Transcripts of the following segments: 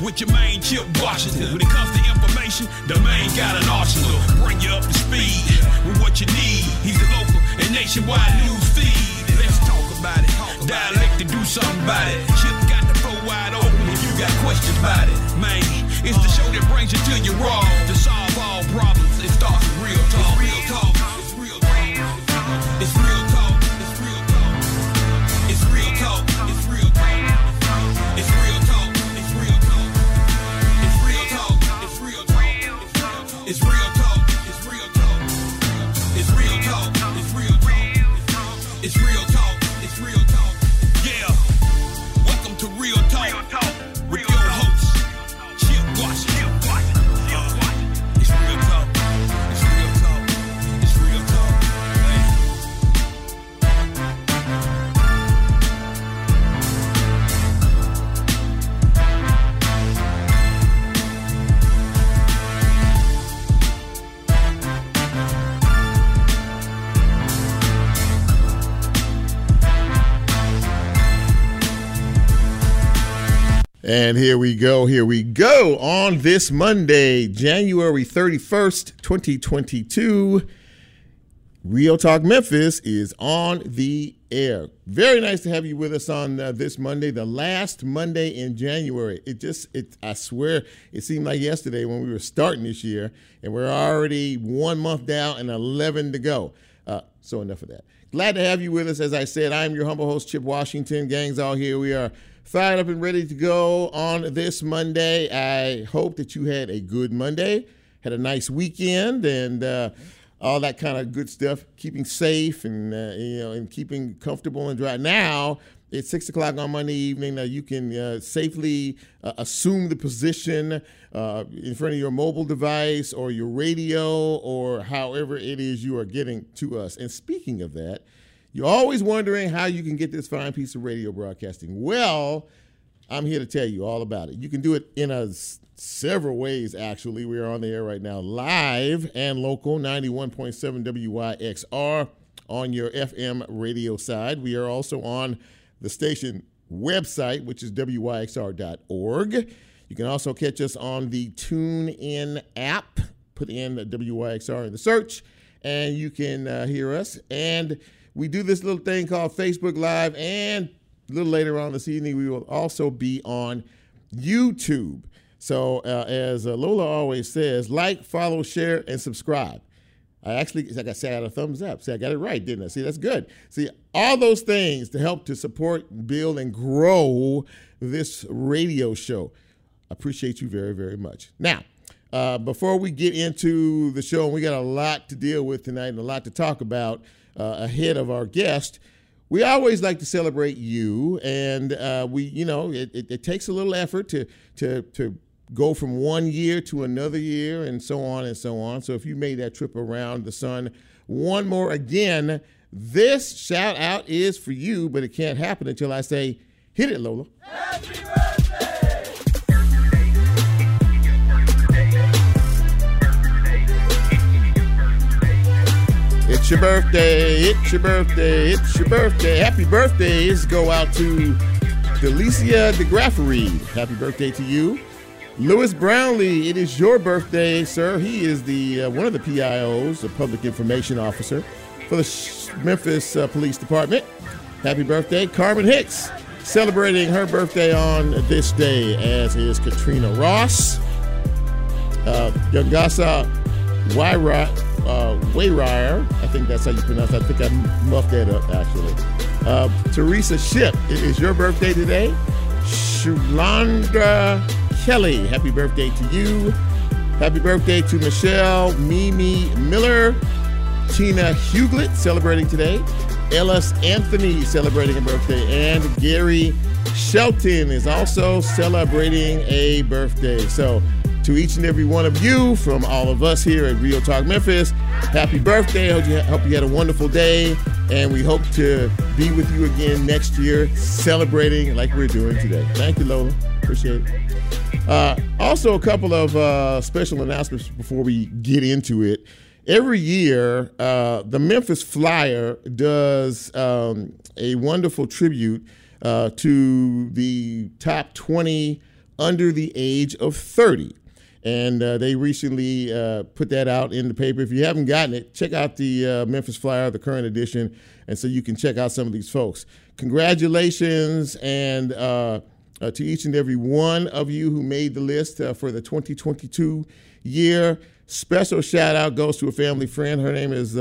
with your main Chip Washington. When it comes to information, the main got an arsenal. Bring you up to speed with what you need. He's a local and nationwide news feed. Let's talk about it. Dialect to do something about it. Chip got the flow wide open if you got questions about it. Man, it's the show that brings you to your raw. To solve all problems, it starts with. Real talk. And here we go. Here we go on this Monday, January 31st, 2022. Real Talk Memphis is on the air. Very nice to have you with us on uh, this Monday, the last Monday in January. It just, it, I swear, it seemed like yesterday when we were starting this year, and we're already one month down and 11 to go. Uh, so enough of that. Glad to have you with us. As I said, I'm your humble host, Chip Washington. Gang's all here. We are fired up and ready to go on this Monday. I hope that you had a good Monday, had a nice weekend, and uh, all that kind of good stuff. Keeping safe and uh, you know and keeping comfortable and dry. Now it's six o'clock on Monday evening. Now you can uh, safely uh, assume the position uh, in front of your mobile device or your radio or however it is you are getting to us. And speaking of that. You're always wondering how you can get this fine piece of radio broadcasting. Well, I'm here to tell you all about it. You can do it in a s- several ways. Actually, we are on the air right now, live and local, 91.7 WYXR on your FM radio side. We are also on the station website, which is wyxr.org. You can also catch us on the TuneIn app. Put in the WYXR in the search, and you can uh, hear us. And we do this little thing called Facebook Live, and a little later on this evening, we will also be on YouTube. So, uh, as uh, Lola always says, like, follow, share, and subscribe. I actually, like I said, I got a thumbs up. See, I got it right, didn't I? See, that's good. See, all those things to help to support, build, and grow this radio show. Appreciate you very, very much. Now, uh, before we get into the show, and we got a lot to deal with tonight and a lot to talk about uh, ahead of our guest. We always like to celebrate you, and uh, we, you know, it, it, it takes a little effort to to to go from one year to another year, and so on and so on. So if you made that trip around the sun, one more again, this shout out is for you, but it can't happen until I say, "Hit it, Lola." It's your birthday. It's your birthday. It's your birthday. Happy birthdays go out to Delicia DeGraffery. Happy birthday to you. Lewis Brownlee, it is your birthday, sir. He is the uh, one of the PIOs, the public information officer for the Memphis uh, Police Department. Happy birthday, Carmen Hicks, celebrating her birthday on this day, as is Katrina Ross. Uh, Yangasa Waira, uh, Wayrire, I think that's how you pronounce it. I think I muffed that up, actually. Uh, Teresa Ship, it is your birthday today. Shulandra Kelly, happy birthday to you. Happy birthday to Michelle Mimi Miller. Tina Huglet celebrating today. Ellis Anthony celebrating a birthday. And Gary Shelton is also celebrating a birthday. So, to each and every one of you, from all of us here at Real Talk Memphis, happy birthday. Hope you, hope you had a wonderful day. And we hope to be with you again next year, celebrating like we're doing today. Thank you, Lola. Appreciate it. Uh, also, a couple of uh, special announcements before we get into it. Every year, uh, the Memphis Flyer does um, a wonderful tribute uh, to the top 20 under the age of 30. And uh, they recently uh, put that out in the paper. If you haven't gotten it, check out the uh, Memphis Flyer, the current edition, and so you can check out some of these folks. Congratulations and uh, uh, to each and every one of you who made the list uh, for the 2022 year. Special shout out goes to a family friend. Her name is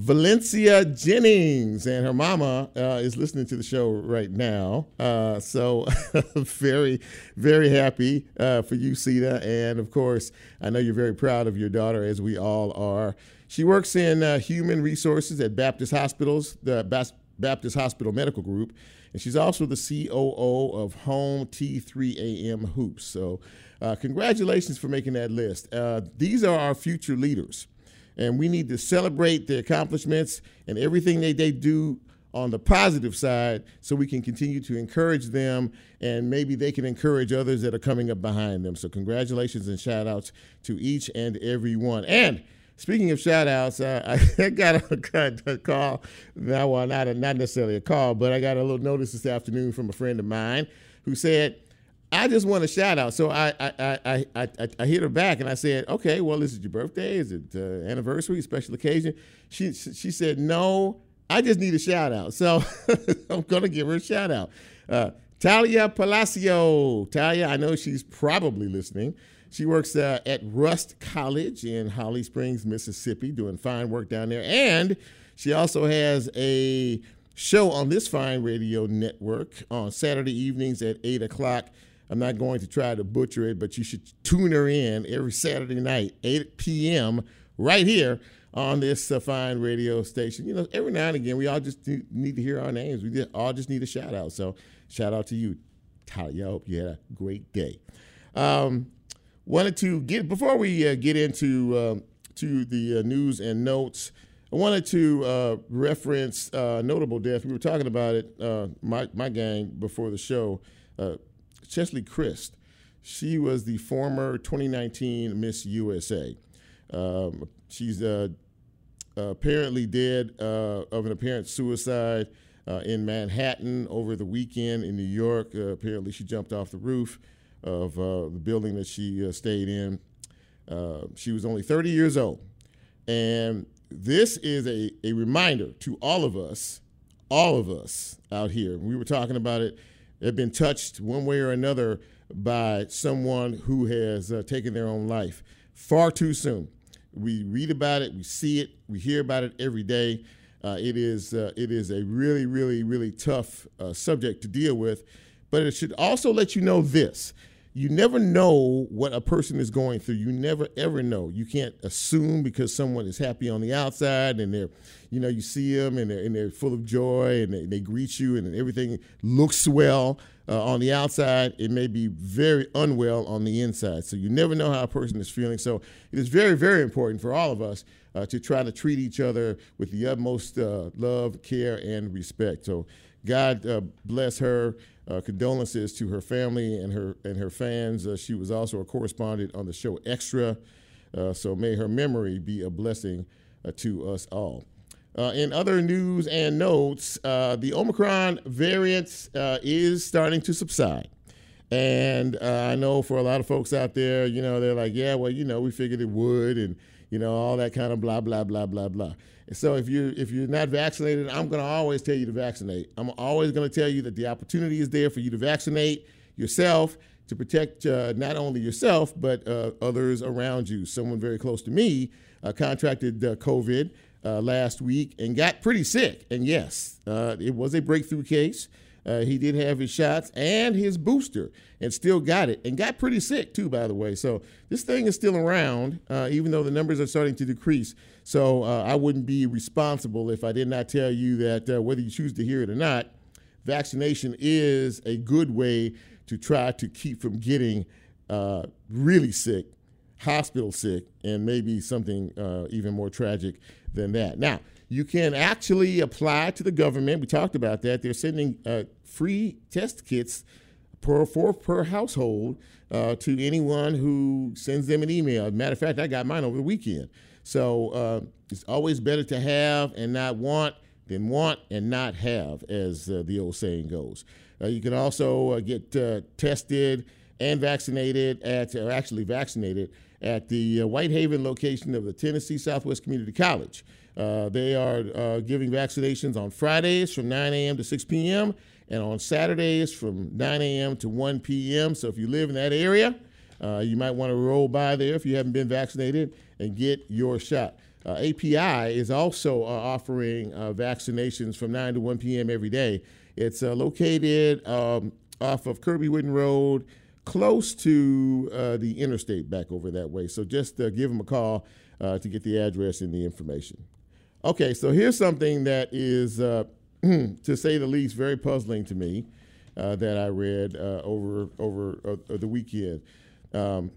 Valencia Jennings, and her mama uh, is listening to the show right now. Uh, so, very, very happy uh, for you, Sita. And of course, I know you're very proud of your daughter, as we all are. She works in uh, human resources at Baptist Hospitals, the Bas- Baptist Hospital Medical Group, and she's also the COO of Home T3AM Hoops. So, uh, congratulations for making that list. Uh, these are our future leaders and we need to celebrate their accomplishments and everything that they do on the positive side so we can continue to encourage them and maybe they can encourage others that are coming up behind them. So congratulations and shout outs to each and every one. And speaking of shout outs, I got a, a call, now well, not, a, not necessarily a call, but I got a little notice this afternoon from a friend of mine who said, I just want a shout out. So I I, I, I, I, I hit her back and I said, okay, well, is your birthday. Is it uh, anniversary, special occasion? She, she said, no, I just need a shout out. So I'm going to give her a shout out. Uh, Talia Palacio. Talia, I know she's probably listening. She works uh, at Rust College in Holly Springs, Mississippi, doing fine work down there. And she also has a show on this fine radio network on Saturday evenings at 8 o'clock I'm not going to try to butcher it, but you should tune her in every Saturday night, 8 p.m., right here on this uh, fine radio station. You know, every now and again, we all just need to hear our names. We all just need a shout out. So, shout out to you, Talia. I hope you had a great day. Um, wanted to get before we uh, get into um, to the uh, news and notes. I wanted to uh, reference uh, notable death. We were talking about it, uh, my my gang before the show. Cheslie Kryst. She was the former 2019 Miss USA. Um, she's uh, apparently dead uh, of an apparent suicide uh, in Manhattan over the weekend in New York. Uh, apparently, she jumped off the roof of uh, the building that she uh, stayed in. she was only 30 years old. And this is a, a reminder to all of us, all of us out here. We were talking about it have been touched one way or another by someone who has uh, taken their own life far too soon. We read about it, we see it, we hear about it every day. Uh, it is uh, it is a really really really tough uh, subject to deal with, but it should also let you know this: you never know what a person is going through. You never ever know. You can't assume because someone is happy on the outside and they're, you know, you see them and they're, and they're full of joy and they, they greet you and everything looks well uh, on the outside. It may be very unwell on the inside. So you never know how a person is feeling. So it is very, very important for all of us uh, to try to treat each other with the utmost uh, love, care, and respect. So God uh, bless her. Uh, condolences to her family and her and her fans. Uh, she was also a correspondent on the show Extra, uh, so may her memory be a blessing uh, to us all. Uh, in other news and notes, the Omicron variant is starting to subside. And I know for a lot of folks out there, you know, they're like, yeah, well, you know, we figured it would, and you know, all that kind of blah blah blah blah blah. And so if you if you're not vaccinated, I'm going to always tell you to vaccinate. I'm always going to tell you that the opportunity is there for you to vaccinate yourself to protect uh, not only yourself but uh, others around you. Someone very close to me uh, contracted uh, COVID uh, last week and got pretty sick. And yes, uh, it was a breakthrough case. Uh, he did have his shots and his booster and still got it and got pretty sick too, by the way. So this thing is still around, uh, even though the numbers are starting to decrease. So uh, I wouldn't be responsible if I did not tell you that uh, whether you choose to hear it or not, vaccination is a good way to try to keep from getting uh, really sick, hospital sick, and maybe something uh, even more tragic than that. Now, you can actually apply to the government. We talked about that. They're sending uh, free test kits per for per household uh, to anyone who sends them an email. Matter of fact, I got mine over the weekend. So uh, it's always better to have and not want than want and not have, as uh, the old saying goes. Uh, you can also uh, get uh, tested and vaccinated at, or actually vaccinated at the uh, Whitehaven location of the Tennessee Southwest Community College. Uh, they are uh, giving vaccinations on Fridays from 9 a.m. to 6 p.m. and on Saturdays from 9 a.m. to 1 p.m. So if you live in that area, uh, you might want to roll by there if you haven't been vaccinated and get your shot. Uh, API is also uh, offering uh, vaccinations from 9 to 1 p.m. every day. It's uh, located um, off of Kirby Whitten Road, close to uh, the interstate back over that way. So just give them a call to get the address and the information. Okay, so here's something that is, to say the least, very puzzling to me that I read over over the weekend. Um,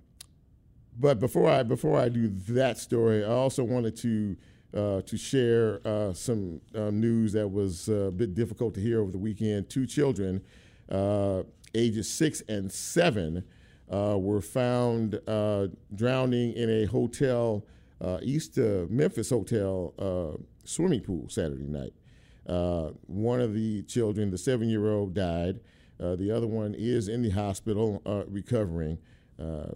but before I before I do that story, I also wanted to uh, to share uh, some news that was uh, a bit difficult to hear over the weekend. Two children, uh, ages six and seven, uh, were found uh, drowning in a hotel, Uh, east Memphis hotel uh, swimming pool Saturday night. Uh, one of the children, the seven-year-old, died. the other one is in the hospital recovering. Uh,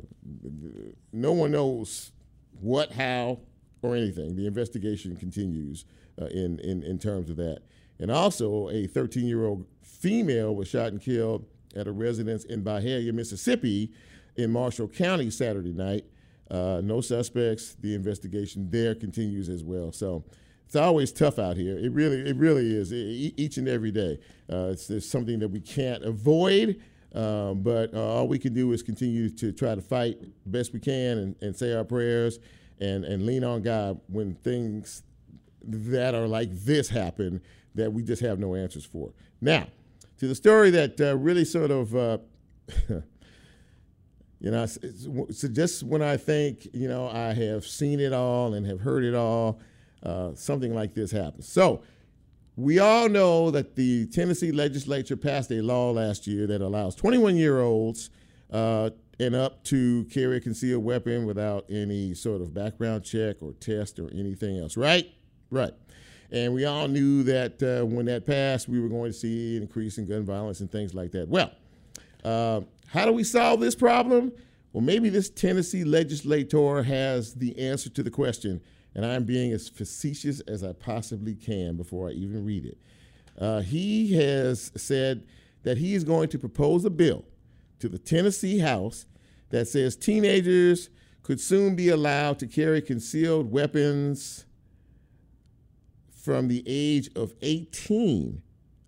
no one knows what, how, or anything. The investigation continues uh, in, in, in terms of that. And also, a 13 year old female was shot and killed at a residence in Byhalia, Mississippi, in Marshall County Saturday night. Uh, no suspects. The investigation there continues as well. So it's always tough out here. It really, it really is. each and every day, uh, it's, it's something that we can't avoid. Um, but uh, all we can do is continue to try to fight best we can and, and say our prayers and, and lean on God when things that are like this happen that we just have no answers for. Now, to the story that uh, really sort of, you know, so just when I think, you know, I have seen it all and have heard it all, uh, something like this happens. So, we all know that the Tennessee legislature passed a law last year that allows 21 year olds uh, and up to carry a concealed weapon without any sort of background check or test or anything else, right? Right. And we all knew that uh, when that passed, we were going to see an increase in gun violence and things like that. Well, uh, how do we solve this problem? Well, maybe this Tennessee legislator has the answer to the question and I'm being as facetious as I possibly can before I even read it. Uh, he has said that he is going to propose a bill to the Tennessee House that says teenagers could soon be allowed to carry concealed weapons from the age of 18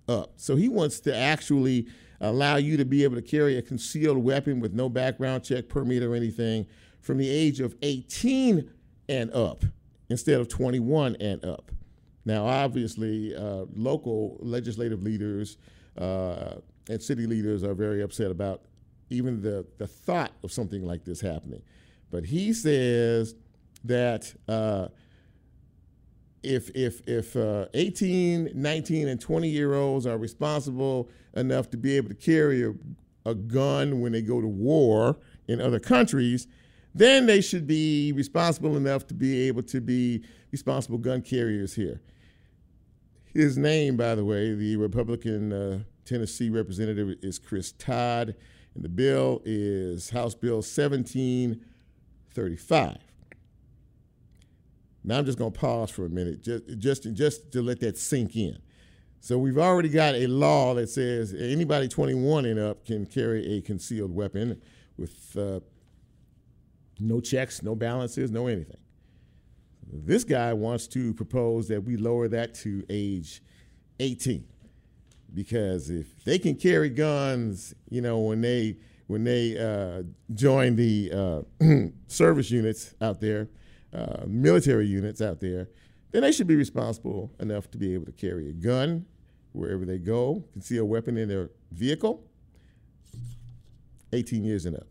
up. So he wants to actually allow you to be able to carry a concealed weapon with no background check, permit, or anything from the age of 18 and up instead of 21 and up. Now, obviously, uh, local legislative leaders uh, and city leaders are very upset about even the, the thought of something like this happening. But he says that uh, if, if, if uh, 18, 19, and 20 year olds are responsible enough to be able to carry a, a gun when they go to war in other countries, then they should be responsible enough to be able to be responsible gun carriers here. His name, by the way, the Republican uh, Tennessee representative is Chris Todd, and the bill is House Bill 1735. Now I'm just going to pause for a minute, just, just, just to let that sink in. So we've already got a law that says anybody 21 and up can carry a concealed weapon with uh, no checks, no balances, no anything. This guy wants to propose that we lower that to age 18 because if they can carry guns, you know, when they when they uh, join the uh, service units out there, uh, military units out there, then they should be responsible enough to be able to carry a gun wherever they go, conceal a weapon in their vehicle. 18 years and up.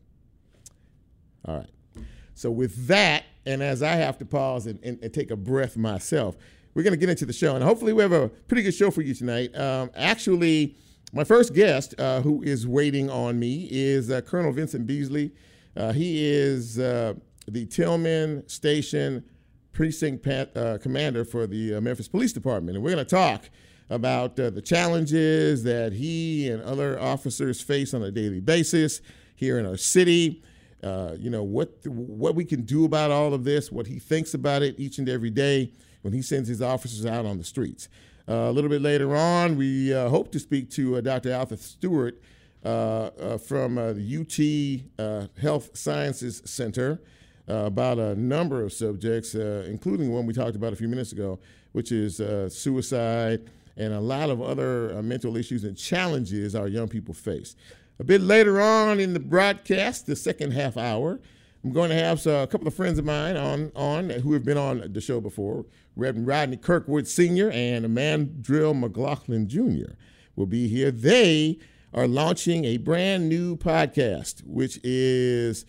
All right. So, with that, and as I have to pause and, and, and take a breath myself, we're going to get into the show. And hopefully, we have a pretty good show for you tonight. Um, actually, my first guest uh, who is waiting on me is uh, Colonel Vincent Beasley. Uh, he is uh, the Tillman Station Precinct uh, Commander for the uh, Memphis Police Department. And we're going to talk about the challenges that he and other officers face on a daily basis here in our city. Uh, you know what what we can do about all of this, what he thinks about it each and every day when he sends his officers out on the streets. Uh, a little bit later on, we uh, hope to speak to uh, Dr. Alfred Stewart uh, from the UT Health Sciences Center Uh, about a number of subjects, uh, including one we talked about a few minutes ago, which is uh, suicide and a lot of other mental issues and challenges our young people face. A bit later on in the broadcast, the second half hour, I'm going to have a couple of friends of mine on on who have been on the show before. Reverend Rodney Kirkwood Sr. and Amandrill McLaughlin Jr. will be here. They are launching a brand new podcast, which is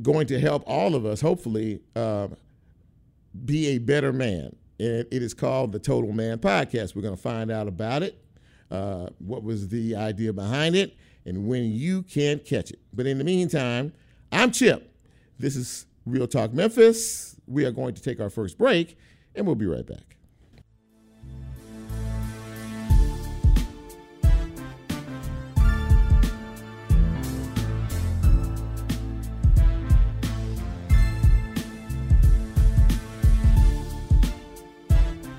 going to help all of us, hopefully, uh, be a better man. And it is called the Total Man Podcast. We're going to find out about it, uh, what was the idea behind it, and when you can catch it. But in the meantime, I'm Chip. This is Real Talk Memphis. We are going to take our first break, and we'll be right back.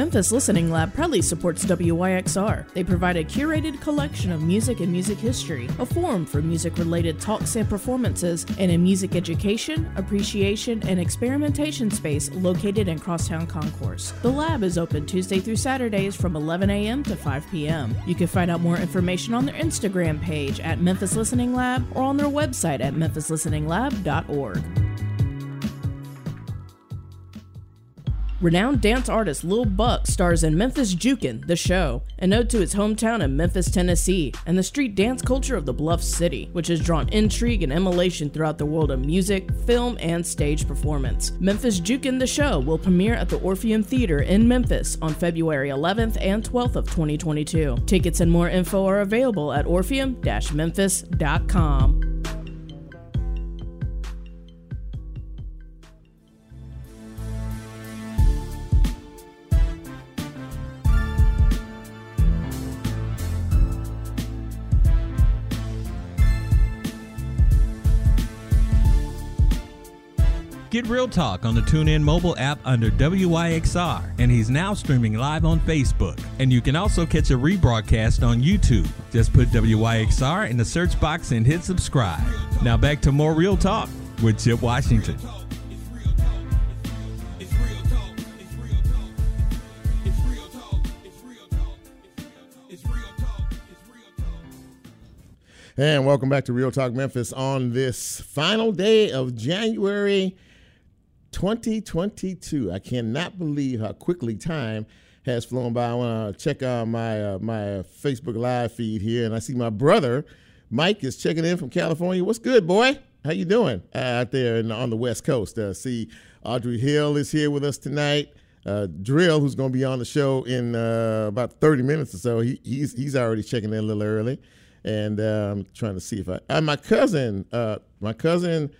Memphis Listening Lab proudly supports WYXR. They provide a curated collection of music and music history, a forum for music related talks and performances, and a music education, appreciation, and experimentation space located in Crosstown Concourse. The lab is open Tuesday through Saturdays from 11 a.m. to 5 p.m. You can find out more information on their Instagram page at Memphis Listening Lab or on their website at memphislisteninglab.org. Renowned dance artist Lil Buck stars in Memphis Jookin, the show, a note to its hometown in Memphis, Tennessee, and the street dance culture of the Bluff City, which has drawn intrigue and emulation throughout the world of music, film, and stage performance. Memphis Jookin, the show, will premiere at the Orpheum Theater in Memphis on February 11th and 12th of 2022. Tickets and more info are available at orpheum-memphis.com. Get Real Talk on the TuneIn mobile app under WYXR, and he's now streaming live on Facebook. And you can also catch a rebroadcast on YouTube. Just put WYXR in the search box and hit subscribe. Now back to more Real Talk with Chip Washington. And welcome back to Real Talk Memphis on this final day of January 2022. I cannot believe how quickly time has flown by. I want to check out my uh, my Facebook live feed here, and I see my brother Mike is checking in from California. What's good, boy? How you doing uh, out there in, on the West Coast? Uh, see, Audrey Hill is here with us tonight. Uh, Drill, who's going to be on the show in uh, about 30 minutes or so, he, he's he's already checking in a little early, and I'm trying to see if I. Uh, my cousin, my cousin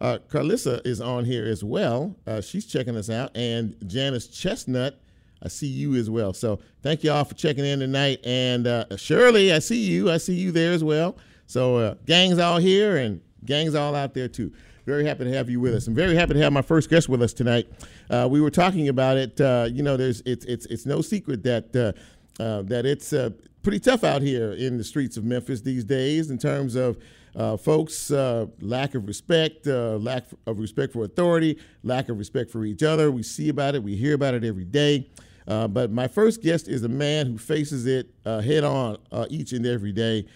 uh, Carlissa is on here as well. Uh, she's checking us out. And Janice Chestnut, I see you as well. So thank you all for checking in tonight. And uh, Shirley, I see you. I see you there as well. So uh, gang's all here and gang's all out there too. Very happy to have you with us. I'm very happy to have my first guest with us tonight. Uh, we were talking about it. Uh, you know, there's it's it's it's no secret that that it's pretty tough out here in the streets of Memphis these days in terms of uh, folks, uh, lack of respect, uh, lack of respect for authority, lack of respect for each other. We see about it, we hear about it every day. Uh, but my first guest is a man who faces it uh, head on uh, each and every day.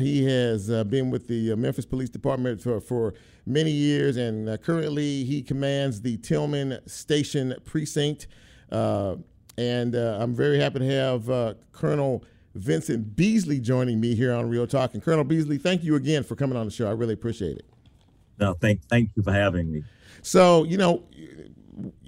He has been with the Memphis Police Department for, for many years, and currently he commands the Tillman Station Precinct. and I'm very happy to have Colonel Vincent Beasley joining me here on Real Talk. And Colonel Beasley, thank you again for coming on the show. I really appreciate it. No, thank thank you for having me. So, you know,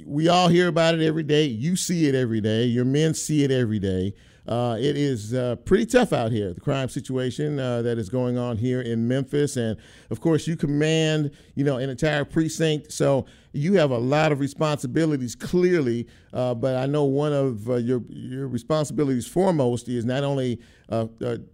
we all hear about it every day. You see it every day. Your men see it every day. Uh, it is uh, pretty tough out here, the crime situation uh, that is going on here in Memphis. And of course, you command, you know, an entire precinct. So you have a lot of responsibilities, clearly. Uh, but I know one of uh, your, your responsibilities foremost is not only uh,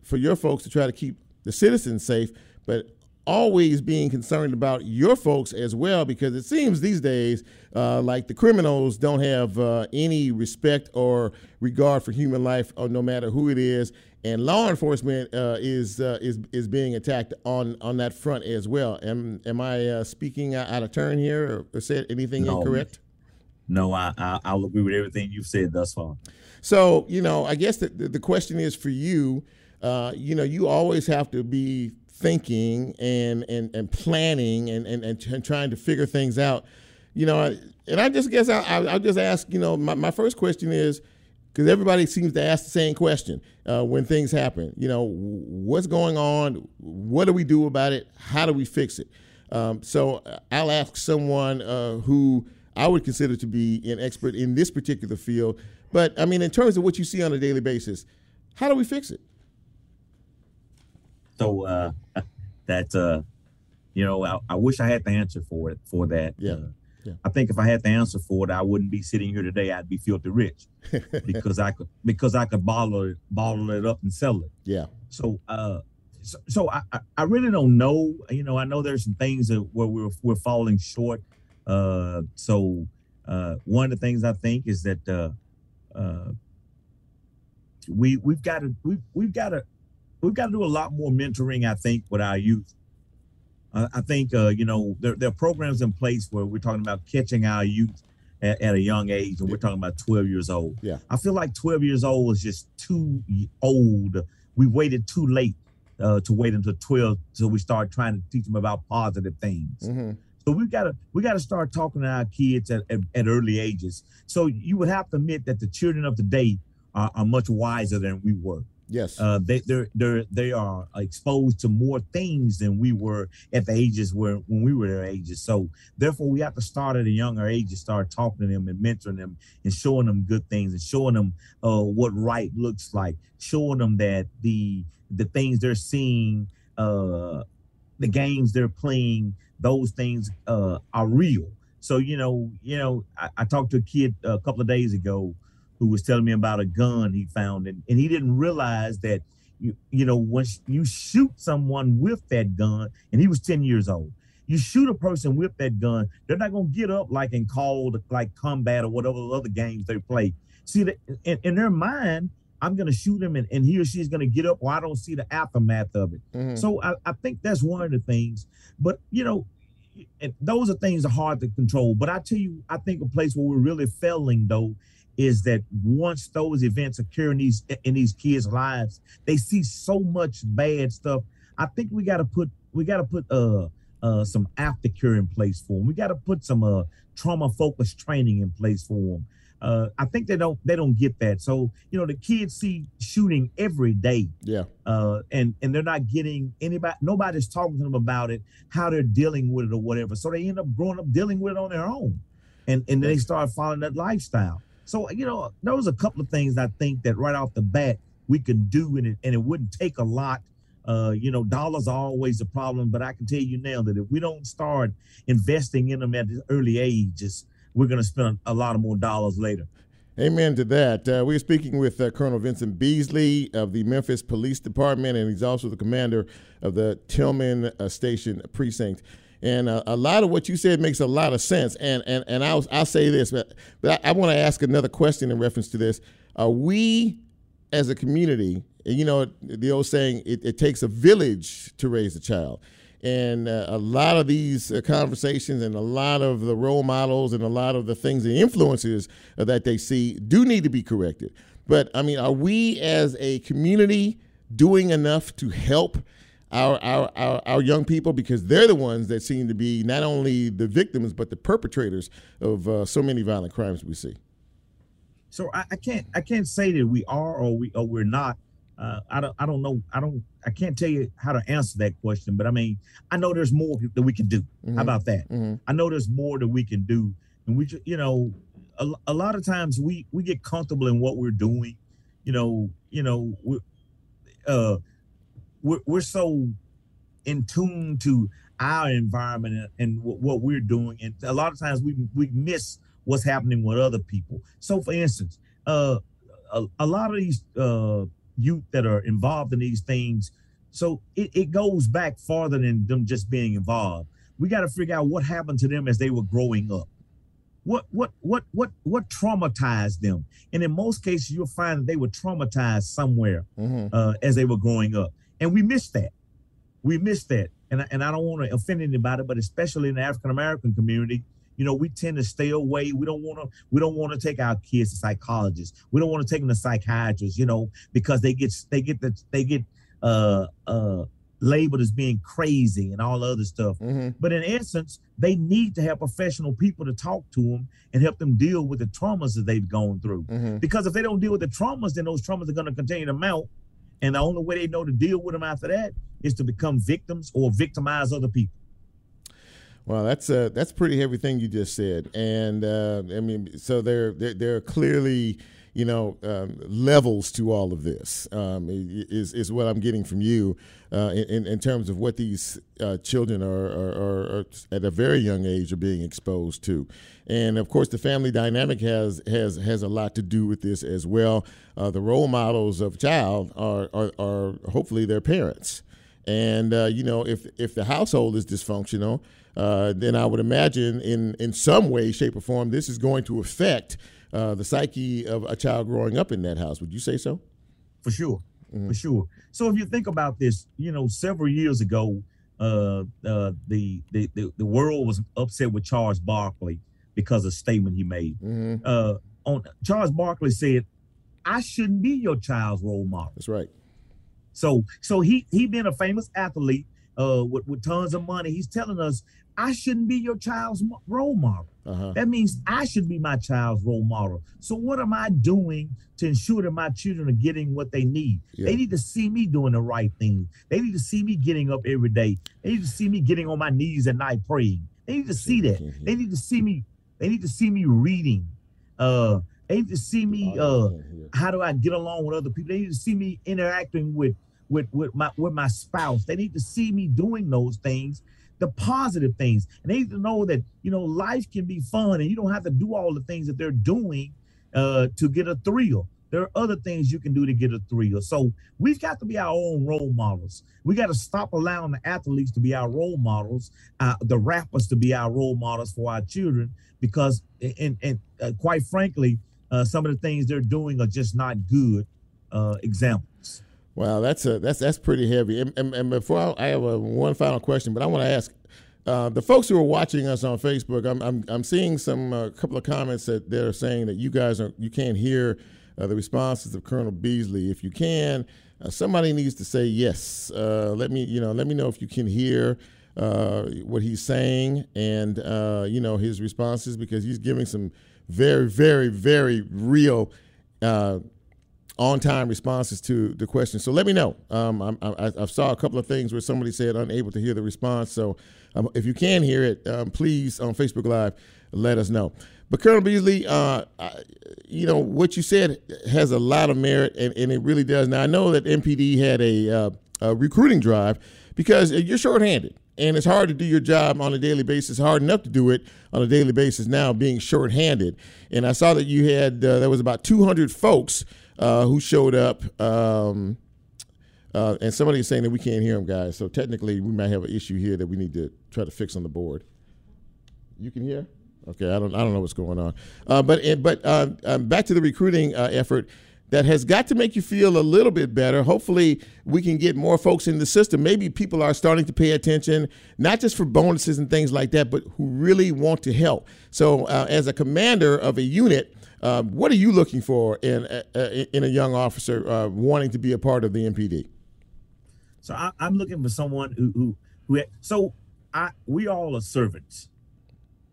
for your folks to try to keep the citizens safe, but always being concerned about your folks as well because it seems these days uh, like the criminals don't have uh, any respect or regard for human life or no matter who it is. And law enforcement uh, is uh, is is being attacked on on that front as well. Am am i uh, speaking out of turn here or said anything no. incorrect? No I, I will agree with everything you've said thus far. So you know i guess the, the question is for you uh, you know you always have to be thinking and and, and planning and, and, and trying to figure things out. You know, and I just guess I, will just ask, you know, my, my first question is, because everybody seems to ask the same question uh, when things happen. You know, what's going on? What do we do about it? How do we fix it? Um, so uh, I'll ask someone uh, who I would consider to be an expert in this particular field. But I mean, in terms of what you see on a daily basis, how do we fix it? So uh, that uh, you know, I, I, wish I had the answer for it for that. Yeah. Uh, yeah. I think if I had the answer for it, I wouldn't be sitting here today. I'd be filthy rich because I could because I could bottle it, bottle it up and sell it. Yeah. So, uh, so, so I, I really don't know. You know, I know there's some things that where we're we're falling short. Uh, so, uh, one of the things I think is that uh, uh, we we've got to we we've got to we've got to do a lot more mentoring, I think, with our youth. Uh, I think, uh, you know, there, there, are programs in place where we're talking about catching our youth at, at, a young age, and we're talking about 12 years old. Yeah. I feel like 12 years old is just too old. We waited too late uh, to wait until 12 so we start trying to teach them about positive things. Mm-hmm. So we've got to we got to start talking to our kids at, at, at, early ages. So you would have to admit that the children of today are, are much wiser than we were. Yes. Uh, they they're, they're they are exposed to more things than we were at the ages where when we were their ages. So therefore, we have to start at a younger age and start talking to them and mentoring them and showing them good things and showing them uh, what right looks like, showing them that the the things they're seeing, uh, the games they're playing, those things uh, are real. So you know, you know, I, I talked to a kid a couple of days ago who was telling me about a gun he found, and, and he didn't realize that you you know once you shoot someone with that gun, and he was ten years old. You shoot a person with that gun, they're not gonna get up like in called like combat or whatever other games they play. See that in, in their mind, I'm gonna shoot him and, and he or she is gonna get up, or I don't see the aftermath of it. Mm-hmm. So I, I think that's one of the things. But you know, and those are things that are hard to control. But I tell you, I think a place where we're really failing though is that once those events occur in these in these kids' lives, they see so much bad stuff. I think we got to put we got to put uh uh some aftercare in place for them. We got to put some uh trauma focused training in place for them. Uh, I think they don't they don't get that. So you know the kids see shooting every day. Yeah. Uh, and and they're not getting anybody. Nobody's talking to them about it, how they're dealing with it or whatever. So they end up growing up dealing with it on their own, and and they start following that lifestyle. So, you know, there was a couple of things I think that right off the bat we can do and it, and it wouldn't take a lot. Uh, you know, dollars are always a problem, but I can tell you now that if we don't start investing in them at early ages, we're going to spend a lot of more dollars later. Amen to that. Uh, we're speaking with uh, Colonel Vincent Beasley of the Memphis Police Department, and he's also the commander of the Tillman uh, Station Precinct. And a, a, lot of what you said makes a lot of sense. And and and I'll I'll say this, but but I, I want to ask another question in reference to this. Are we as a community, you know, the old saying, it, it takes a village to raise a child. And uh, a lot of these uh, conversations and a lot of the role models and a lot of the things, the influences uh, that they see do need to be corrected. But I mean, are we as a community doing enough to help our, our, our, our, young people because they're the ones that seem to be not only the victims but the perpetrators of uh, so many violent crimes we see. So I, I, can't I can't say that we are or we or we're not. Uh, I don't I don't know I don't I can't tell you how to answer that question. But I mean I know there's more that we can do. Mm-hmm. How about that? Mm-hmm. I know there's more that we can do, and we just you know a, a lot of times we we get comfortable in what we're doing. You know you know we uh we're, we're so in tune to our environment and, and what we're doing. And a lot of times we we miss what's happening with other people. So for instance uh a, a lot of these uh youth that are involved in these things so it, it goes back farther than them just being involved. We got to figure out what happened to them as they were growing up. What what what what what traumatized them? And in most cases you'll find that they were traumatized somewhere mm-hmm. uh, as they were growing up and we miss that. We miss that. And, and I don't want to offend anybody, but especially in the African American community, you know, we tend to stay away. We don't want to. We don't want to take our kids to psychologists. We don't want to take them to psychiatrists. You know, because they get they get the they get uh uh labeled as being crazy and all other stuff. Mm-hmm. But in essence, they need to have professional people to talk to them and help them deal with the traumas that they've gone through. Mm-hmm. Because if they don't deal with the traumas, then those traumas are going to continue to mount and the only way they know to deal with them after that is to become victims or victimize other people. Well, that's uh, that's pretty heavy thing you just said, and uh, I mean, so they're they're clearly you know um, levels to all of this. Um, is is what I'm getting from you uh, in in terms of what these uh, children are, are, are, at a very young age are being exposed to, and of course the family dynamic has has has a lot to do with this as well. Uh, the role models of child are, are are hopefully their parents, and uh, you know if if the household is dysfunctional uh, then I would imagine in, in some way, shape, or form, this is going to affect uh, the psyche of a child growing up in that house. Would you say so? For sure. Mm-hmm. For sure. So if you think about this, you know, several years ago, uh, uh, the, the, the the world was upset with Charles Barkley because of a statement he made. Mm-hmm. Uh, on Charles Barkley said, "I shouldn't be your child's role model." That's right. So so he he being a famous athlete uh, with, with tons of money, he's telling us I shouldn't be your child's role model. Uh-huh. That means I should be my child's role model. So what am I doing to ensure that my children are getting what they need? Yeah. They need to see me doing the right thing. They need to see me getting up every day. They need to see me getting on my knees at night praying. They need to see that. They need to see me. They need to see me reading. Uh, they need to see me. Uh, how do I get along with other people? They need to see me interacting with with with my with my spouse. They need to see me doing those things the positive things. And they need to know that, you know, life can be fun and you don't have to do all the things that they're doing uh, to get a thrill. There are other things you can do to get a thrill. So we've got to be our own role models. We got to stop allowing the athletes to be our role models, uh, the rappers to be our role models for our children, because, and, and uh, quite frankly, uh, some of the things they're doing are just not good uh, examples. Wow, that's a that's that's pretty heavy. And, and, and before I, I have a, one final question, but I want to ask uh, the folks who are watching us on Facebook. I'm I'm, I'm seeing some a uh, couple of comments that they're saying that you guys are you can't hear uh, the responses of Colonel Beasley. If you can, uh, somebody needs to say yes. Uh, let me you know let me know if you can hear. Uh, what he's saying and you know his responses because he's giving some very very very real on time responses to the questions. So let me know. Um, I, I, I, saw a couple of things where somebody said unable to hear the response. So um, if you can hear it, um, please on Facebook Live let us know. But Colonel Beasley, uh, I, you know what you said has a lot of merit, and, and, it really does. Now I know that MPD had a, uh, a recruiting drive because you're shorthanded and it's hard to do your job on a daily basis. Hard enough to do it on a daily basis now, being shorthanded. And I saw that you had uh, there was about 200 folks uh, who showed up. Um, uh, and somebody is saying that we can't hear them, guys. So technically, we might have an issue here that we need to try to fix on the board. You can hear? Okay, I don't, I don't know what's going on. Uh, but but uh, um, back to the recruiting uh, effort. That has got to make you feel a little bit better. Hopefully, we can get more folks in the system. Maybe people are starting to pay attention, not just for bonuses and things like that, but who really want to help. So, uh, as a commander of a unit, uh, what are you looking for in uh, in a young officer uh, wanting to be a part of the MPD? So I, am looking for someone who who who. So I we all are servants,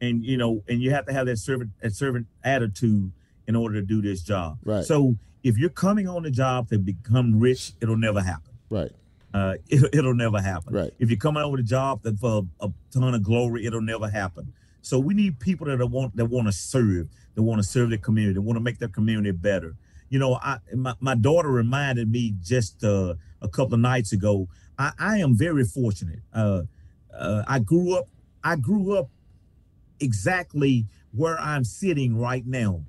and you know, and you have to have that servant that servant attitude in order to do this job. Right. So if you're coming on the job to become rich, it'll never happen. Right. Uh, it, it'll never happen. Right. If you're coming over the job that for a, a ton of glory, it'll never happen. So we need people that want that want to serve, that want to serve their community, that want to make their community better. You know, I my, my daughter reminded me just uh, a couple of nights ago. I, I am very fortunate. Uh, uh, I grew up. I grew up exactly where I'm sitting right now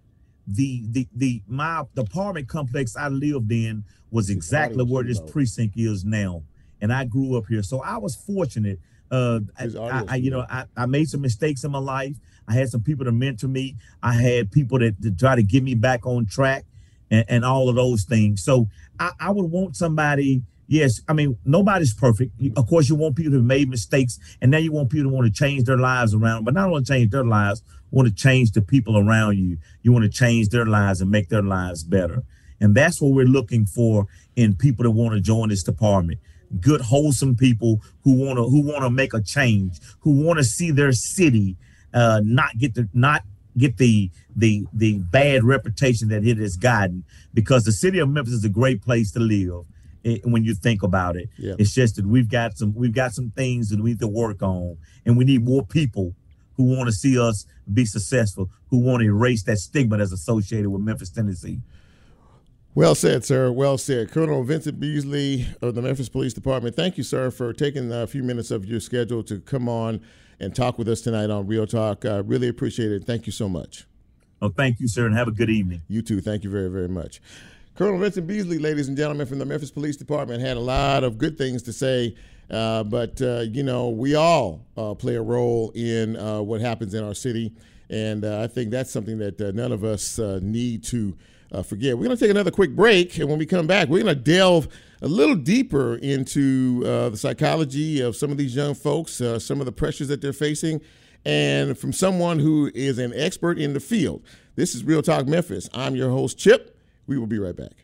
the the the my the apartment complex I lived in was exactly where this precinct is now, and I grew up here, so I was fortunate. Uh, I, I, you know I, I made some mistakes in my life. I had some people to mentor me. I had people that to try to get me back on track, and, and all of those things. So I, I would want somebody yes, I mean nobody's perfect. Of course, you want people who made mistakes, and now you want people to want to change their lives around, but not only change their lives, want to change the people around you. You want to change their lives and make their lives better, and that's what we're looking for in people that want to join this department. Good, wholesome people who want to who want to make a change, who want to see their city uh, not get the not get the the the bad reputation that it has gotten because the city of Memphis is a great place to live when you think about it. Yeah. It's just that we've got some we've got some things that we need to work on, and we need more people who want to see us be successful, who want to erase that stigma that's associated with Memphis, Tennessee. Well said, sir. Well said. Colonel Vincent Beasley of the Memphis Police Department, thank you, sir, for taking a few minutes of your schedule to come on and talk with us tonight on Real Talk. I really appreciate it. Thank you so much. Oh, thank you, sir, and have a good evening. You too. Thank you very, very much. Colonel Vincent Beasley, ladies and gentlemen, from the Memphis Police Department, had a lot of good things to say. Uh, but, uh, you know, we all uh, play a role in uh, what happens in our city. And I think that's something that none of us need to forget. We're going to take another quick break. And when we come back, we're going to delve a little deeper into the psychology of some of these young folks, some of the pressures that they're facing, and from someone who is an expert in the field. This is Real Talk Memphis. I'm your host, Chip. We will be right back.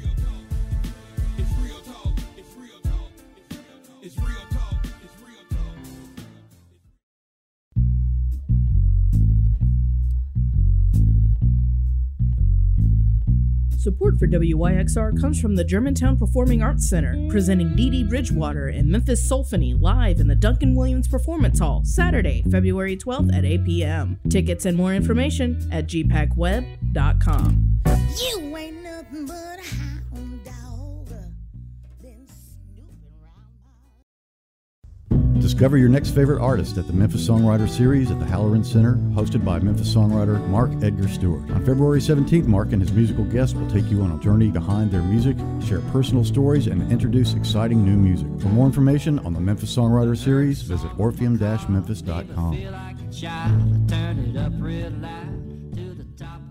Support for WYXR comes from the Germantown Performing Arts Center, presenting Dee Dee Bridgewater and Memphis Soulphony live in the Duncan Williams Performance Hall, Saturday, February 12th at 8 p.m. Tickets and more information at gpacweb.com. You ain't nothing but a Discover your next favorite artist at the Memphis Songwriter Series at the Halloran Center, hosted by Memphis songwriter Mark Edgar Stewart. On February 17th, Mark and his musical guests will take you on a journey behind their music, share personal stories, and introduce exciting new music. For more information on the Memphis Songwriter Series, visit orpheum-memphis.com.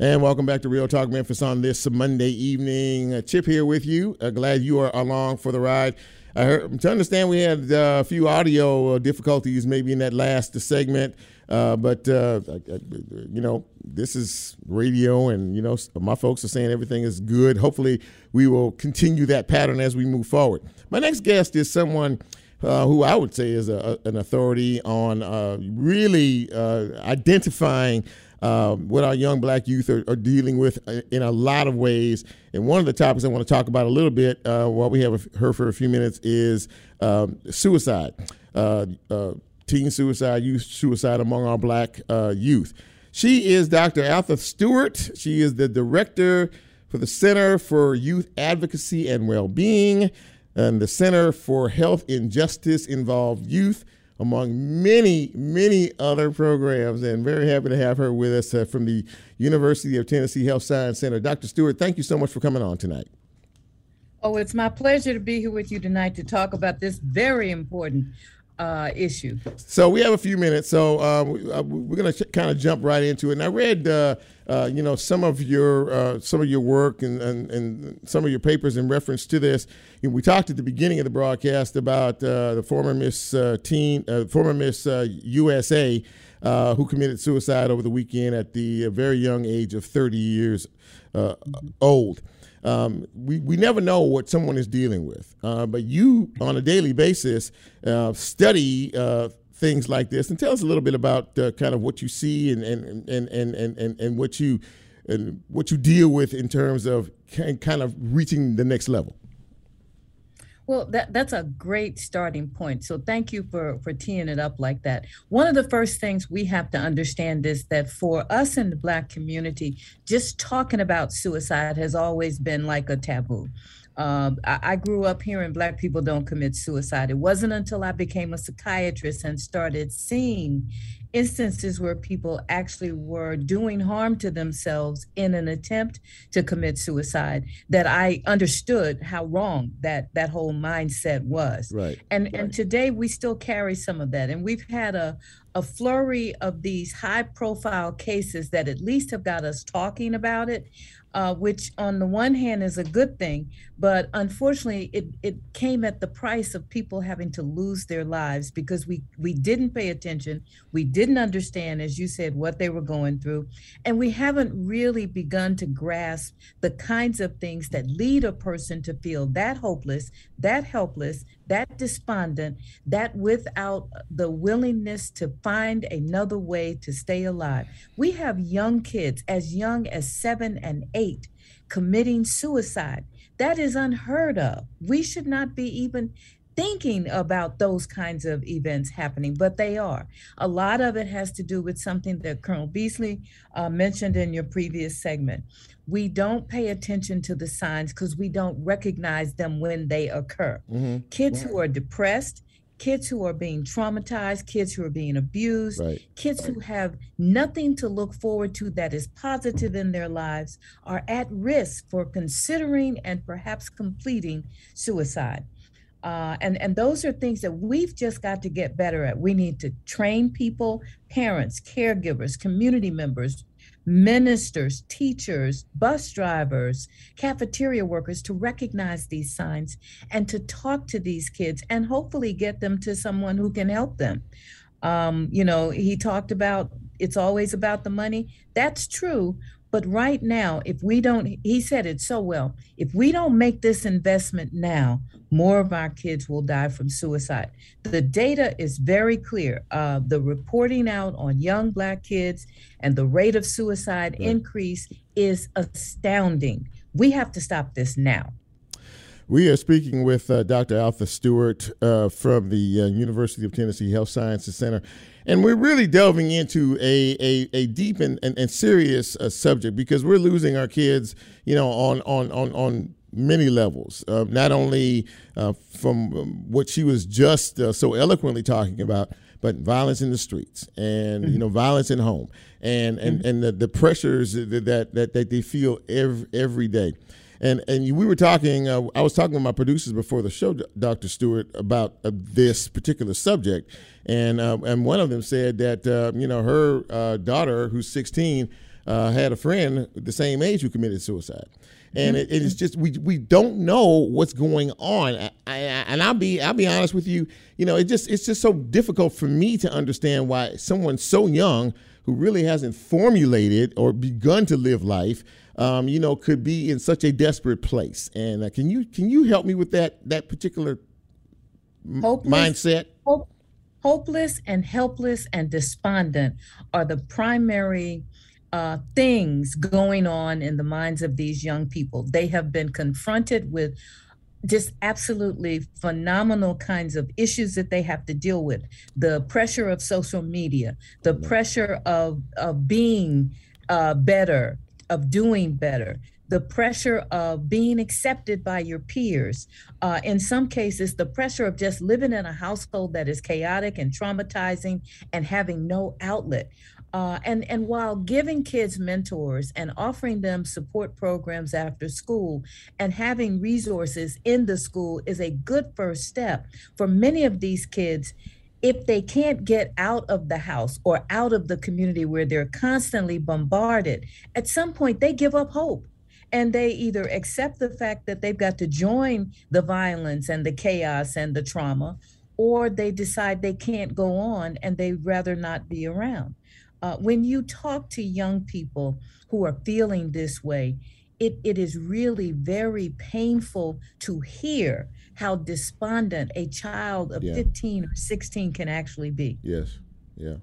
And welcome back to Real Talk Memphis on this Monday evening. Uh, Chip here with you. Uh, glad you are along for the ride. I heard, to understand we had uh, a few audio uh, difficulties maybe in that last segment, uh, but uh, you know this is radio, and you know my folks are saying everything is good. Hopefully, we will continue that pattern as we move forward. My next guest is someone. Uh, who I would say is a, an authority on really identifying um, what our young black youth are, are, dealing with uh, in a lot of ways. And one of the topics I want to talk about a little bit uh, while we have her for a few minutes is um, suicide, uh, uh, teen suicide, youth suicide among our black uh, youth. She is Dr. Altha Stewart. She is the director for the Center for Youth Advocacy and Well-Being and the Center for Health in Justice Involved Youth among many, many other programs. And very happy to have her with us uh, from the University of Tennessee Health Science Center. Dr. Stewart, thank you so much for coming on tonight. Oh, it's my pleasure to be here with you tonight to talk about this very important uh, issue. So we have a few minutes, so uh, uh we're going to kind of jump right into it. And I read, uh, uh, you know, some of your uh, some of your work and, and, and some of your papers in reference to this. We talked at the beginning of the broadcast about the former Miss Teen, former Miss USA, who committed suicide over the weekend at the very young age of 30 years mm-hmm. old um, we, we never know what someone is dealing with. Uh, but you, on a daily basis, uh, study uh, things like this and tell us a little bit about uh, kind of what you see and, and, and, and, and, and, what you and what you deal with in terms of kind of reaching the next level. Well, that, that's a great starting point. So thank you for, for teeing it up like that. One of the first things we have to understand is that for us in the Black community, just talking about suicide has always been like a taboo. Um, I, I, grew up hearing Black people don't commit suicide. It wasn't until I became a psychiatrist and started seeing instances where people actually were doing harm to themselves in an attempt to commit suicide that I understood how wrong that that whole mindset was. Right. And right. and today we still carry some of that. And we've had a a flurry of these high profile cases that at least have got us talking about it uh, which on the one hand is a good thing, but unfortunately it, it came at the price of people having to lose their lives because we, we didn't pay attention. We didn't understand, as you said, what they were going through. And we haven't really begun to grasp the kinds of things that lead a person to feel that hopeless, that helpless, that despondent, that without the willingness to find another way to stay alive. We have young kids as young as seven and eight committing suicide. That is unheard of. We should not be even thinking about those kinds of events happening, but they are. A lot of it has to do with something that Colonel Beasley uh, mentioned in your previous segment. We don't pay attention to the signs because we don't recognize them when they occur. Mm-hmm. Kids who are depressed, kids who are being traumatized, kids who are being abused, right. kids who have nothing to look forward to that is positive in their lives are at risk for considering and perhaps completing suicide. Uh, and and those are things that we've just got to get better at. We need to train people, parents, caregivers, community members, ministers, teachers, bus drivers, cafeteria workers to recognize these signs and to talk to these kids and hopefully get them to someone who can help them. Um, you know, he talked about it's always about the money. That's true, but right now, if we don't, he said it so well, if we don't make this investment now, more of our kids will die from suicide. The data is very clear. Uh, the reporting out on young Black kids and the rate of suicide right. increase is astounding. We have to stop this now. We are speaking with uh, Dr. Altha Stewart uh, from the uh, University of Tennessee Health Sciences Center. And we're really delving into a, a, a deep and, and, and serious uh, subject because we're losing our kids, you know, on, on, on, on many levels. Uh, not only uh, from um, what she was just uh, so eloquently talking about, but violence in the streets and mm-hmm. you know violence in home and and mm-hmm. and the, the pressures that, that that they feel every every day. And and we were talking. Uh, I was talking to my producers before the show, Dr. Stewart, about uh, this particular subject, and uh, and one of them said that uh, you know her uh, daughter, who's 16, uh, had a friend the same age who committed suicide. And it, it's just we we don't know what's going on, I, I, and I'll be I'll be honest with you. You know, it just it's just so difficult for me to understand why someone so young who really hasn't formulated or begun to live life, um, you know, could be in such a desperate place. And uh, can you can you help me with that that particular Hopeless. mindset? Hope, hopeless and helpless and despondent are the primary uh, things going on in the minds of these young people. They have been confronted with just absolutely phenomenal kinds of issues that they have to deal with the pressure of social media the pressure of of being uh, better of doing better the pressure of being accepted by your peers uh, in some cases the pressure of just living in a household that is chaotic and traumatizing and having no outlet. Uh, and and while giving kids mentors and offering them support programs after school and having resources in the school is a good first step for many of these kids if they can't get out of the house or out of the community where they're constantly bombarded at some point they give up hope. And they either accept the fact that they've got to join the violence and the chaos and the trauma or they decide they can't go on and they'd rather not be around. Uh, when you talk to young people who are feeling this way, it, it is really very painful to hear how despondent a child of Yeah. 15 or 16 can actually be. Yes, yeah.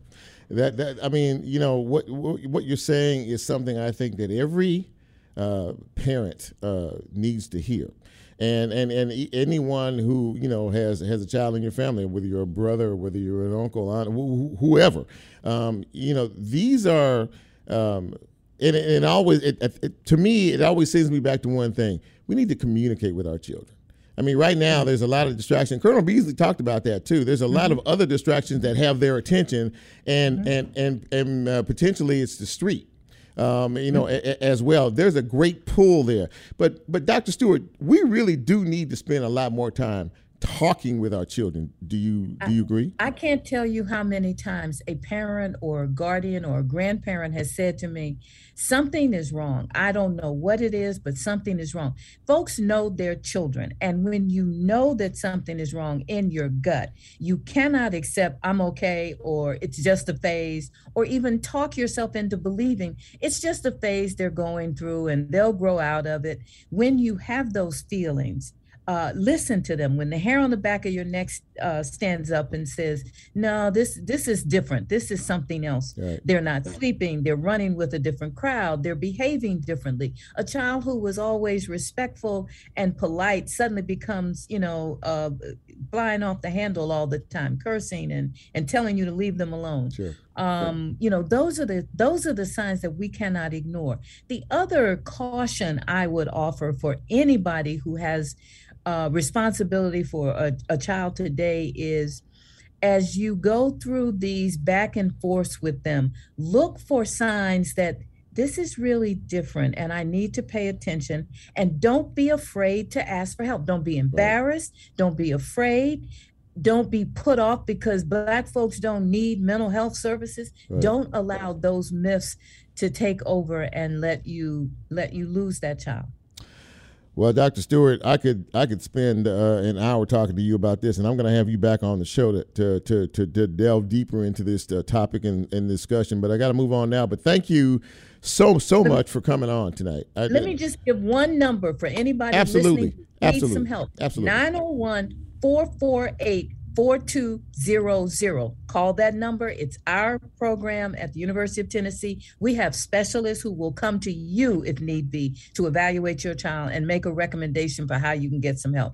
That that I mean, you know what what, what you're saying is something I think that every uh, parent uh, needs to hear. And, and and anyone who you know has has a child in your family, whether you're a brother, whether you're an uncle, aunt, wh- whoever, um, you know these are, um, and, and always it, it, to me it always sends me back to one thing: we need to communicate with our children. I mean, right now there's a lot of distraction. Colonel Beasley talked about that too. There's a lot of other distractions that have their attention, and and and and uh, potentially it's the street. Um, you know, a, a- as well. There's a great pull there, but but Dr. Stewart, we really do need to spend a lot more time talking with our children. Do you do you agree? I can't tell you how many times a parent or a guardian or a grandparent has said to me, Something is wrong. I don't know what it is, but something is wrong. Folks know their children. And when you know that something is wrong in your gut, you cannot accept, I'm okay, or it's just a phase, or even talk yourself into believing it's just a phase they're going through and they'll grow out of it. When you have those feelings, uh, listen to them. When the hair on the back of your neck uh, stands up and says no this this is different. This is something else. Right. they're not sleeping. They're running with a different crowd. They're behaving differently. A child who was always respectful and polite suddenly becomes you know uh, flying off the handle all the time cursing and and telling you to leave them alone. Sure. Um, you know those are the those are the signs that we cannot ignore. The other caution i would offer for anybody who has uh, responsibility for a, a child today is as you go through these back and forths with them look for signs that this is really different and i need to pay attention and don't be afraid to ask for help. Don't be embarrassed. Don't be afraid don't be put off because black folks don't need mental health services Right. don't allow those myths to take over and let you let you lose that child Well, Dr. Stewart, I could I could spend uh, an hour talking to you about this, and I'm going to have you back on the show to to to, to, to delve deeper into this uh, topic and, and discussion. But I got to move on now. But thank you so so much for coming on tonight. I, Let me just give one number for anybody Absolutely. listening who needs Absolutely. some help. Absolutely. 901 448 4200. Call that number. It's our program at the University of Tennessee. We have specialists who will come to you if need be to evaluate your child and make a recommendation for how you can get some help.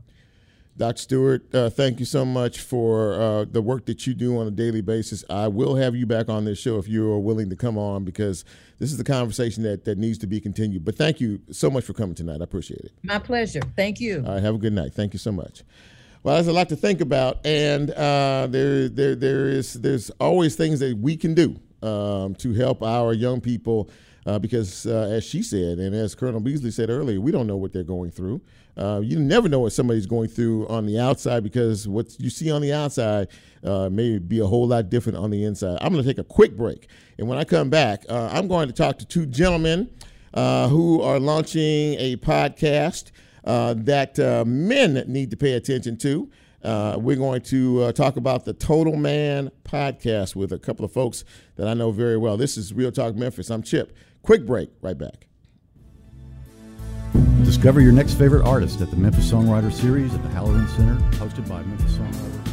Dr. Stewart, uh, thank you so much for uh, the work that you do on a daily basis. I will have you back on this show if you are willing to come on because this is a conversation that, that needs to be continued. But thank you so much for coming tonight. I appreciate it. My pleasure. Thank you. All right, have a good night. Thank you so much. Well, there's a lot to think about, and uh, there, there, there is, there's always things that we can do um, to help our young people, uh, because uh, as she said, and as Colonel Beasley said earlier, we don't know what they're going through. Uh, you never know what somebody's going through on the outside because what you see on the outside uh, may be a whole lot different on the inside. I'm going to take a quick break. And when I come back, uh, I'm going to talk to two gentlemen uh, who are launching a podcast uh, that uh, men need to pay attention to. Uh, we're going to uh, talk about the Total Man podcast with a couple of folks that I know very well. This is Real Talk Memphis. I'm Chip. Quick break, right back. Discover your next favorite artist at the Memphis Songwriter Series at the Halloran Center, hosted by Memphis Songwriter.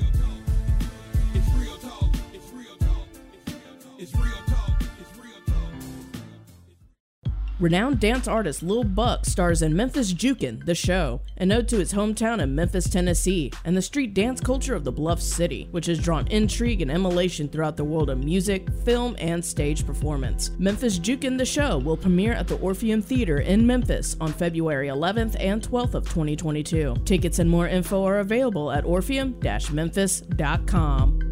Renowned dance artist Lil Buck stars in Memphis Jookin, the show, an ode to his hometown in Memphis, Tennessee, and the street dance culture of the Bluff City, which has drawn intrigue and emulation throughout the world of music, film, and stage performance. Memphis Jookin, the show, will premiere at the Orpheum Theater in Memphis on February 11th and 12th of 2022. Tickets and more info are available at orpheum-memphis.com.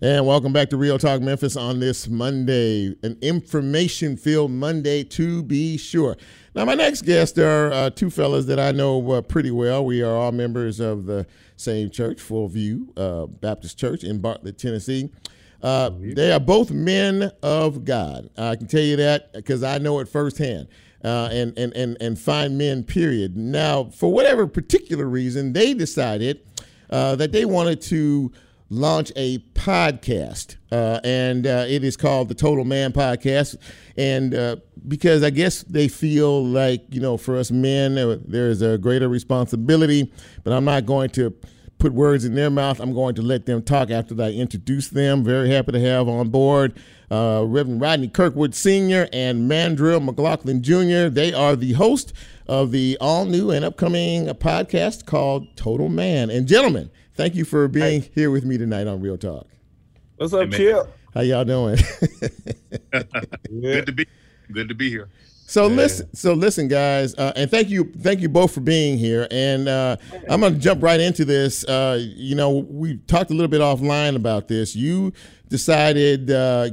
And welcome back to Real Talk Memphis on this Monday, an information filled Monday to be sure. Now, my next guests are uh, two fellas that I know uh, pretty well. We are all members of the same church, Full View uh, Baptist Church in Bartlett, Tennessee. Uh, they are both men of God. I can tell you that because I know it firsthand. Uh, and, and, and, and fine men, period. Now, for whatever particular reason, they decided uh, that they wanted to launch a podcast, uh, and uh, it is called the Total Man Podcast. And uh, because I guess they feel like you know, for us men, there is a greater responsibility. But I'm not going to put words in their mouth. I'm going to let them talk after I introduce them. Very happy to have on board. Uh, Reverend Rodney Kirkwood Sr. and Mandrill McLaughlin Jr. They are the host of the all new and upcoming podcast called Total Man. And gentlemen, thank you for being here with me tonight on Real Talk. What's up, Chip? How y'all doing? Good to be good to be here. So listen, so listen, guys, uh, and thank you, thank you both for being here. And uh, I'm going to jump right into this. Uh, you know, we talked a little bit offline about this. You decided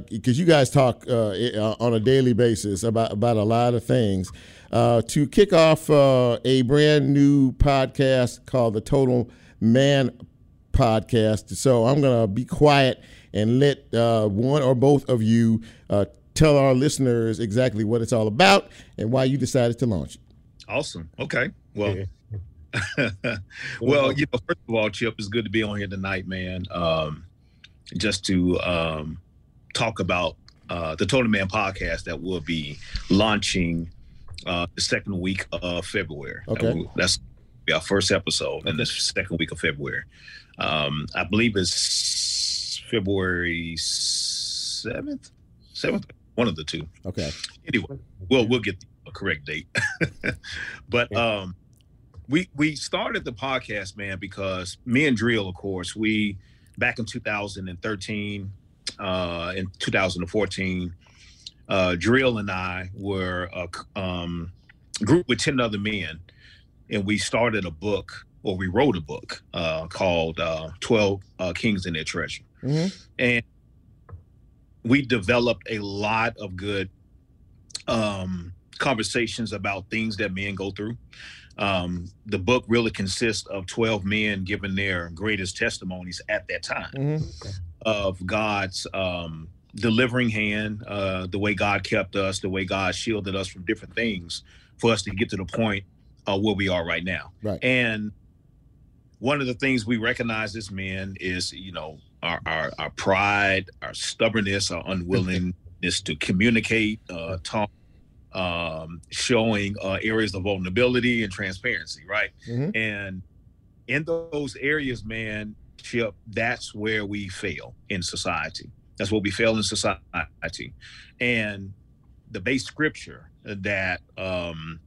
because you guys talk uh, on a daily basis about about a lot of things uh, to kick off uh, a brand new podcast called the Total Man Podcast. So I'm going to be quiet and let one or both of you tell our listeners exactly what it's all about and why you decided to launch it. Awesome. Okay. Well, well, you know, first of all, Chip, it's good to be on here tonight, man. Um, just to um, talk about uh, the Total Man podcast that will be launching uh, the second week of February. Okay. That will- that's our first episode in the second week of February. Um, I believe it's February seventh, seventh, one of the two. Okay. Anyway, well, we'll get the correct date. but um, we we started the podcast, man, because me and Drill, of course, we back in 2013, uh, in 2014, uh, Drill and I were a um, group with 10 other men, and we started a book, or we wrote a book uh, called uh, 12 uh, Kings and Their Treasure. Mhm. And we developed a lot of good um, conversations about things that men go through. Um, the book really consists of 12 men giving their greatest testimonies at that time Mhm. of God's um, delivering hand, uh, the way God kept us, the way God shielded us from different things for us to get to the point uh, where we are right now. Right. And one of the things we recognize as men is, you know, our our, our pride, our stubbornness, our unwillingness to communicate, uh, talk, um, showing uh, areas of vulnerability and transparency, right? Mhm. And in those areas, man, Chip, that's where we fail in society. That's where we fail in society. And the base scripture that um,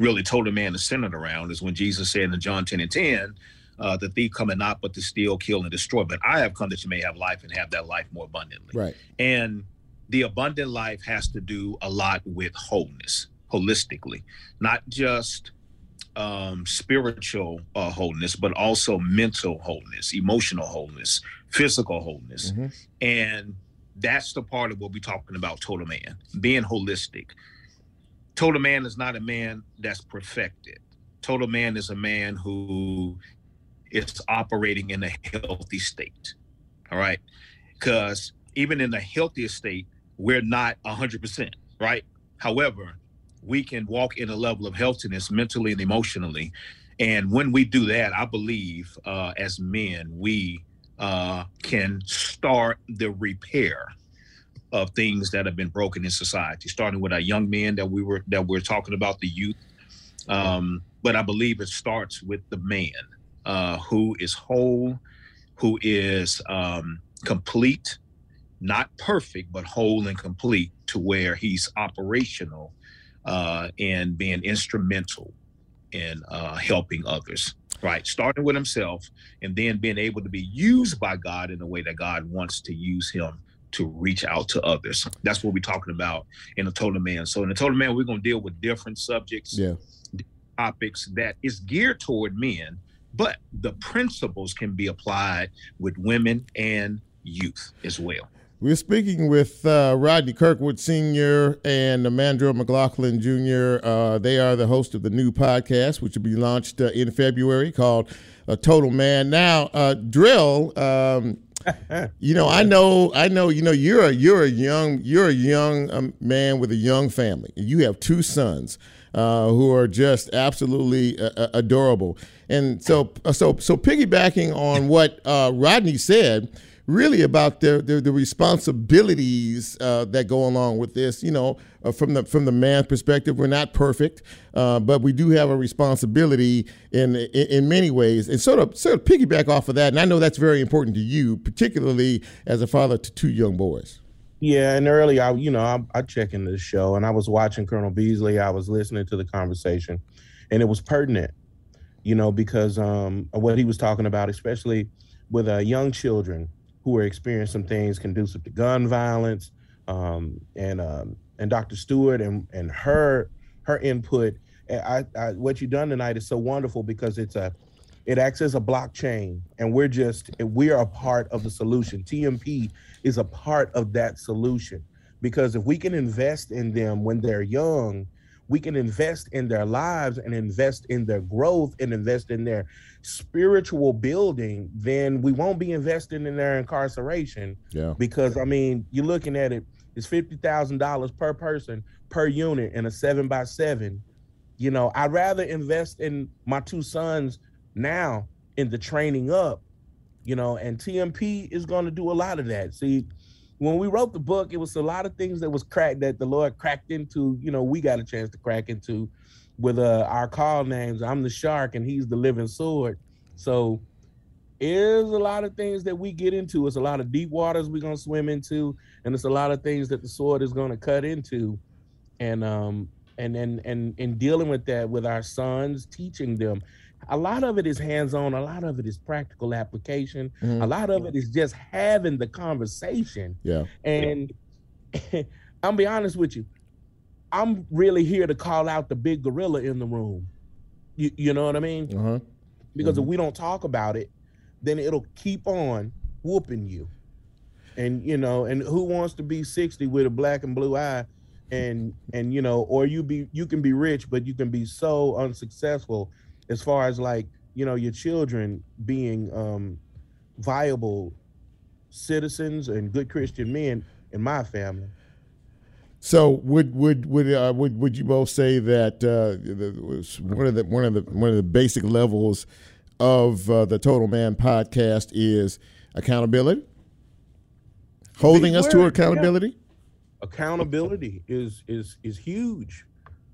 really told a man is centered around is when Jesus said in John 10 and 10, uh, the thief cometh not but to steal, kill, and destroy. But I have come that you may have life and have that life more abundantly. Right. And the abundant life has to do a lot with wholeness, holistically, not just um, spiritual uh, wholeness, but also mental wholeness, emotional wholeness, physical wholeness. Mhm. And that's the part of what we're talking about total man, being holistic. Total man is not a man that's perfected. Total man is a man who is operating in a healthy state. All right. Because even in the healthiest state, we're not 100%, right? However, we can walk in a level of healthiness mentally and emotionally. And when we do that, I believe uh, as men, we uh, can start the repair of things that have been broken in society, starting with our young men that we were that we're talking about, the youth. Um, but I believe it starts with the man uh, who is whole, who is um, complete, not perfect, but whole and complete to where he's operational uh, and being instrumental in uh, helping others. Right, starting with himself and then being able to be used by God in the way that God wants to use him to reach out to others. That's what we're talking about in the total man. So in the total man, we're going to deal with different subjects, Yeah. topics that is geared toward men, but the principles can be applied with women and youth as well. We're speaking with uh, Rodney Kirkwood Sr. and Amandro McLaughlin Jr. Uh, they are the host of the new podcast, which will be launched uh, in February called Total Man. Now, uh, Drill, um, you know, I know, I know, you know, you're a you're a young you're a young um, man with a young family. You have two sons uh, who are just absolutely uh, uh, adorable, and so so so piggybacking on what uh, Rodney said really about the the, the responsibilities uh, that go along with this. You know, uh, from the from the man perspective, we're not perfect, uh, but we do have a responsibility in, in in many ways. And sort of sort of piggyback off of that, and I know that's very important to you, particularly as a father to two young boys. Yeah, and early, I you know I, I check into the show, and I was watching Colonel Beasley. I was listening to the conversation, and it was pertinent, you know, because um, what he was talking about, especially with uh, young children who are experiencing some things conducive to gun violence, um, and um, and Dr. Stewart and and her her input. I, I what you've done tonight is so wonderful because it's a it acts as a blockchain, and we're just we are a part of the solution. TMP is a part of that solution because if we can invest in them when they're young, we can invest in their lives and invest in their growth and invest in their spiritual building, then we won't be investing in their incarceration. Yeah. Because I mean, you're looking at it, it's fifty thousand dollars per person per unit in a seven by seven. You know, I'd rather invest in my two sons now in the training up, you know, and TMP is going to do a lot of that. See, when we wrote the book, it was a lot of things that was cracked that the Lord cracked into, you know, we got a chance to crack into with uh, our call names. I'm the shark and he's the living sword. So there's a lot of things that we get into. It's a lot of deep waters we're gonna swim into, and it's a lot of things that the sword is gonna cut into. And um and and and in dealing with that with our sons, teaching them. A lot of it is hands-on, a lot of it is practical application, Mhm. a lot of it is just having the conversation. Yeah. And I'll be honest with you, I'm really here to call out the big gorilla in the room. You, you know what I mean? Uh-huh. Because if we don't talk about it, then it'll keep on whooping you. And you know, and who wants to be 60 with a black and blue eye and and you know, or you be you can be rich, but you can be so unsuccessful as far as like, you know, your children being um viable citizens and good Christian men in my family. So would would would uh, would would you both say that uh, the, one of the one of the one of the basic levels of uh, the Total Man podcast is accountability, holding us to accountability. Yeah. Accountability is is is huge.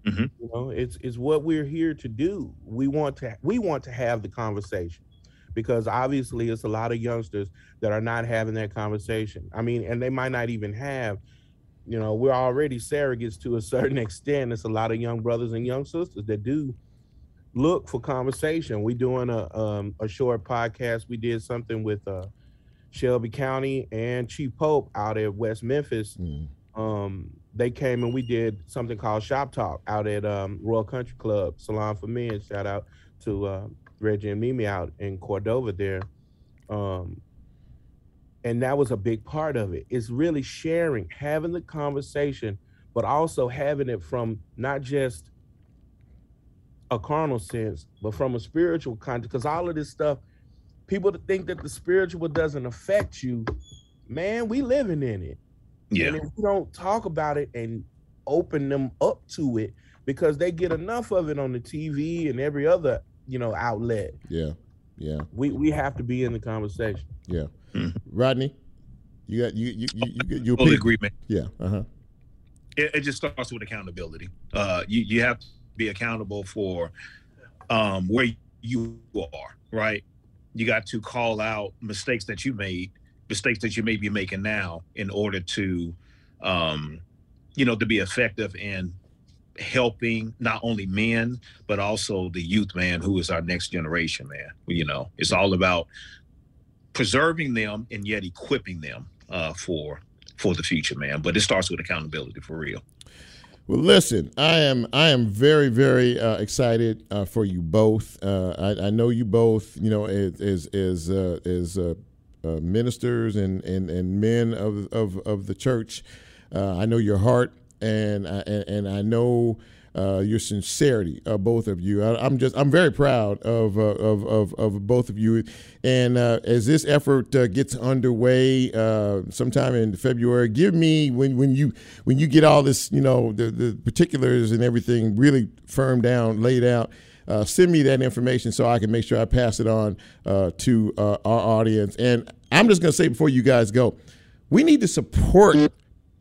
Mhm. You know, it's it's what we're here to do. We want to we want to have the conversation because obviously it's a lot of youngsters that are not having that conversation. I mean, and they might not even have you know, we're already surrogates to a certain extent. It's a lot of young brothers and young sisters that do look for conversation. We doing a um, a short podcast. We did something with uh, Shelby County and Chief Pope out at West Memphis. Mm. Um, they came and we did something called Shop Talk out at um, Royal Country Club, Salon for Men. Shout out to uh, Reggie and Mimi out in Cordova there. Um, and that was a big part of it. it is really sharing having the conversation but also having it from not just a carnal sense but from a spiritual context because all of this stuff people think that the spiritual doesn't affect you man we living in it Yeah. and if we don't talk about it and open them up to it because they get enough of it on the tv and every other you know outlet Yeah, yeah, we we have to be in the conversation yeah. Mhm. Rodney, you got you you you you, you Fully agree, man. Yeah, uh huh. it, it just starts with accountability. Uh, you you have to be accountable for um, where you are, right? You got to call out mistakes that you made, mistakes that you may be making now, in order to, um, you know, to be effective in helping not only men but also the youth, man, who is our next generation, man. You know, it's all about preserving them and yet equipping them uh, for for the future, man. But it starts with accountability for real. Well, listen, I am I am very very uh, excited uh, for you both. Uh, I, I know you both, you know, as as as, uh, as uh, ministers and, and, and men of, of, of the church. Uh, I know your heart, and I, and, I know uh, your sincerity, both of you. I, I'm just I'm very proud of uh, of, of, of both of you. And uh, as this effort uh, gets underway, sometime in February, give me when, when you when you get all this, you know, the, the particulars and everything really firm down, laid out. Uh, send me that information so I can make sure I pass it on uh, to uh, our audience. And I'm just going to say before you guys go, we need to support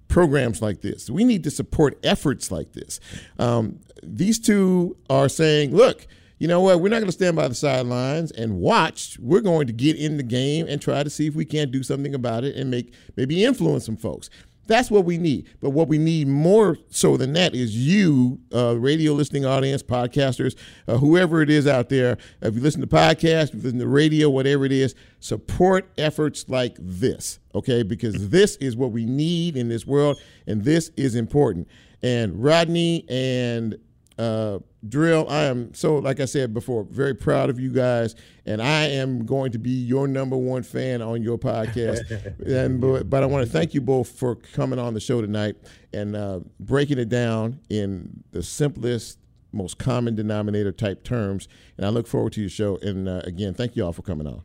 programs like this. We need to support efforts like this. Um, these two are saying, look, you know what? We're not going to stand by the sidelines and watch. We're going to get in the game and try to see if we can't do something about it and make maybe influence some folks. That's what we need. But what we need more so than that is you, uh, radio listening audience, podcasters, uh, whoever it is out there. If you listen to podcasts, if you listen to radio, whatever it is, support efforts like this, okay? Because this is what we need in this world, and this is important. And Rodney and uh, Drill, I am so, like I said before, very proud of you guys, and I am going to be your number one fan on your podcast. and but, but I want to thank you both for coming on the show tonight and uh, breaking it down in the simplest, most common denominator type terms. And I look forward to your show. And uh, again, thank you all for coming on.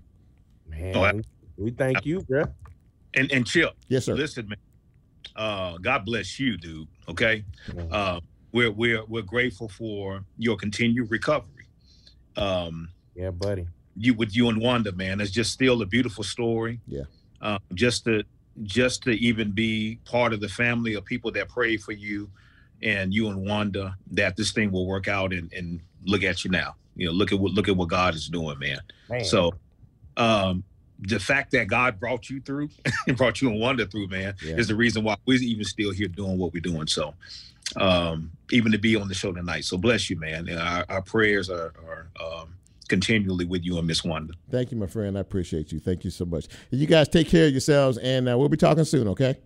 Man, Oh, I- we, we thank you, bro. And and Chip, Yes, sir. listen, man. Uh, God bless you, dude. Okay. Yeah. Uh, we're we're we're grateful for your continued recovery. Um, Yeah, buddy. you with you and Wanda, man, it's just still a beautiful story. Yeah. Um, just to just to even be part of the family of people that pray for you and you and Wanda that this thing will work out and, and look at you now. You know, look at what look at what God is doing, man. Man. So um the fact that God brought you through and brought you and Wanda through, man, Yeah. is the reason why we're even still here doing what we're doing. So um even to be on the show tonight. So bless you, man. And our, our prayers are, are um continually with you and Miss Wanda. Thank you, my friend. I appreciate you. Thank you so much. You guys take care of yourselves, and uh, we'll be talking soon, okay?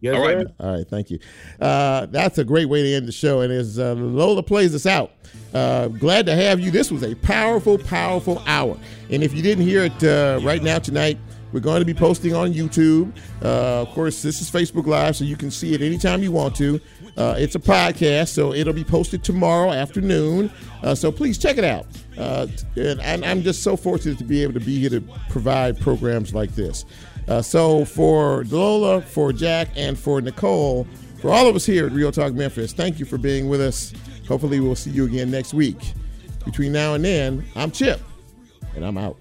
yes, All right. Sir. All right. thank you. Uh, that's a great way to end the show. And as uh, Lola plays us out, uh, glad to have you. This was a powerful, powerful hour. And if you didn't hear it uh, right now tonight, we're going to be posting on YouTube. Uh, of course, this is Facebook Live, so you can see it anytime you want to. Uh, it's a podcast, so it'll be posted tomorrow afternoon. Uh, so please check it out. Uh, and, and I'm just so fortunate to be able to be here to provide programs like this. Uh, so for Lola, for Jack, and for Nicole, for all of us here at Real Talk Memphis, thank you for being with us. Hopefully, we'll see you again next week. Between now and then, I'm Chip, and I'm out.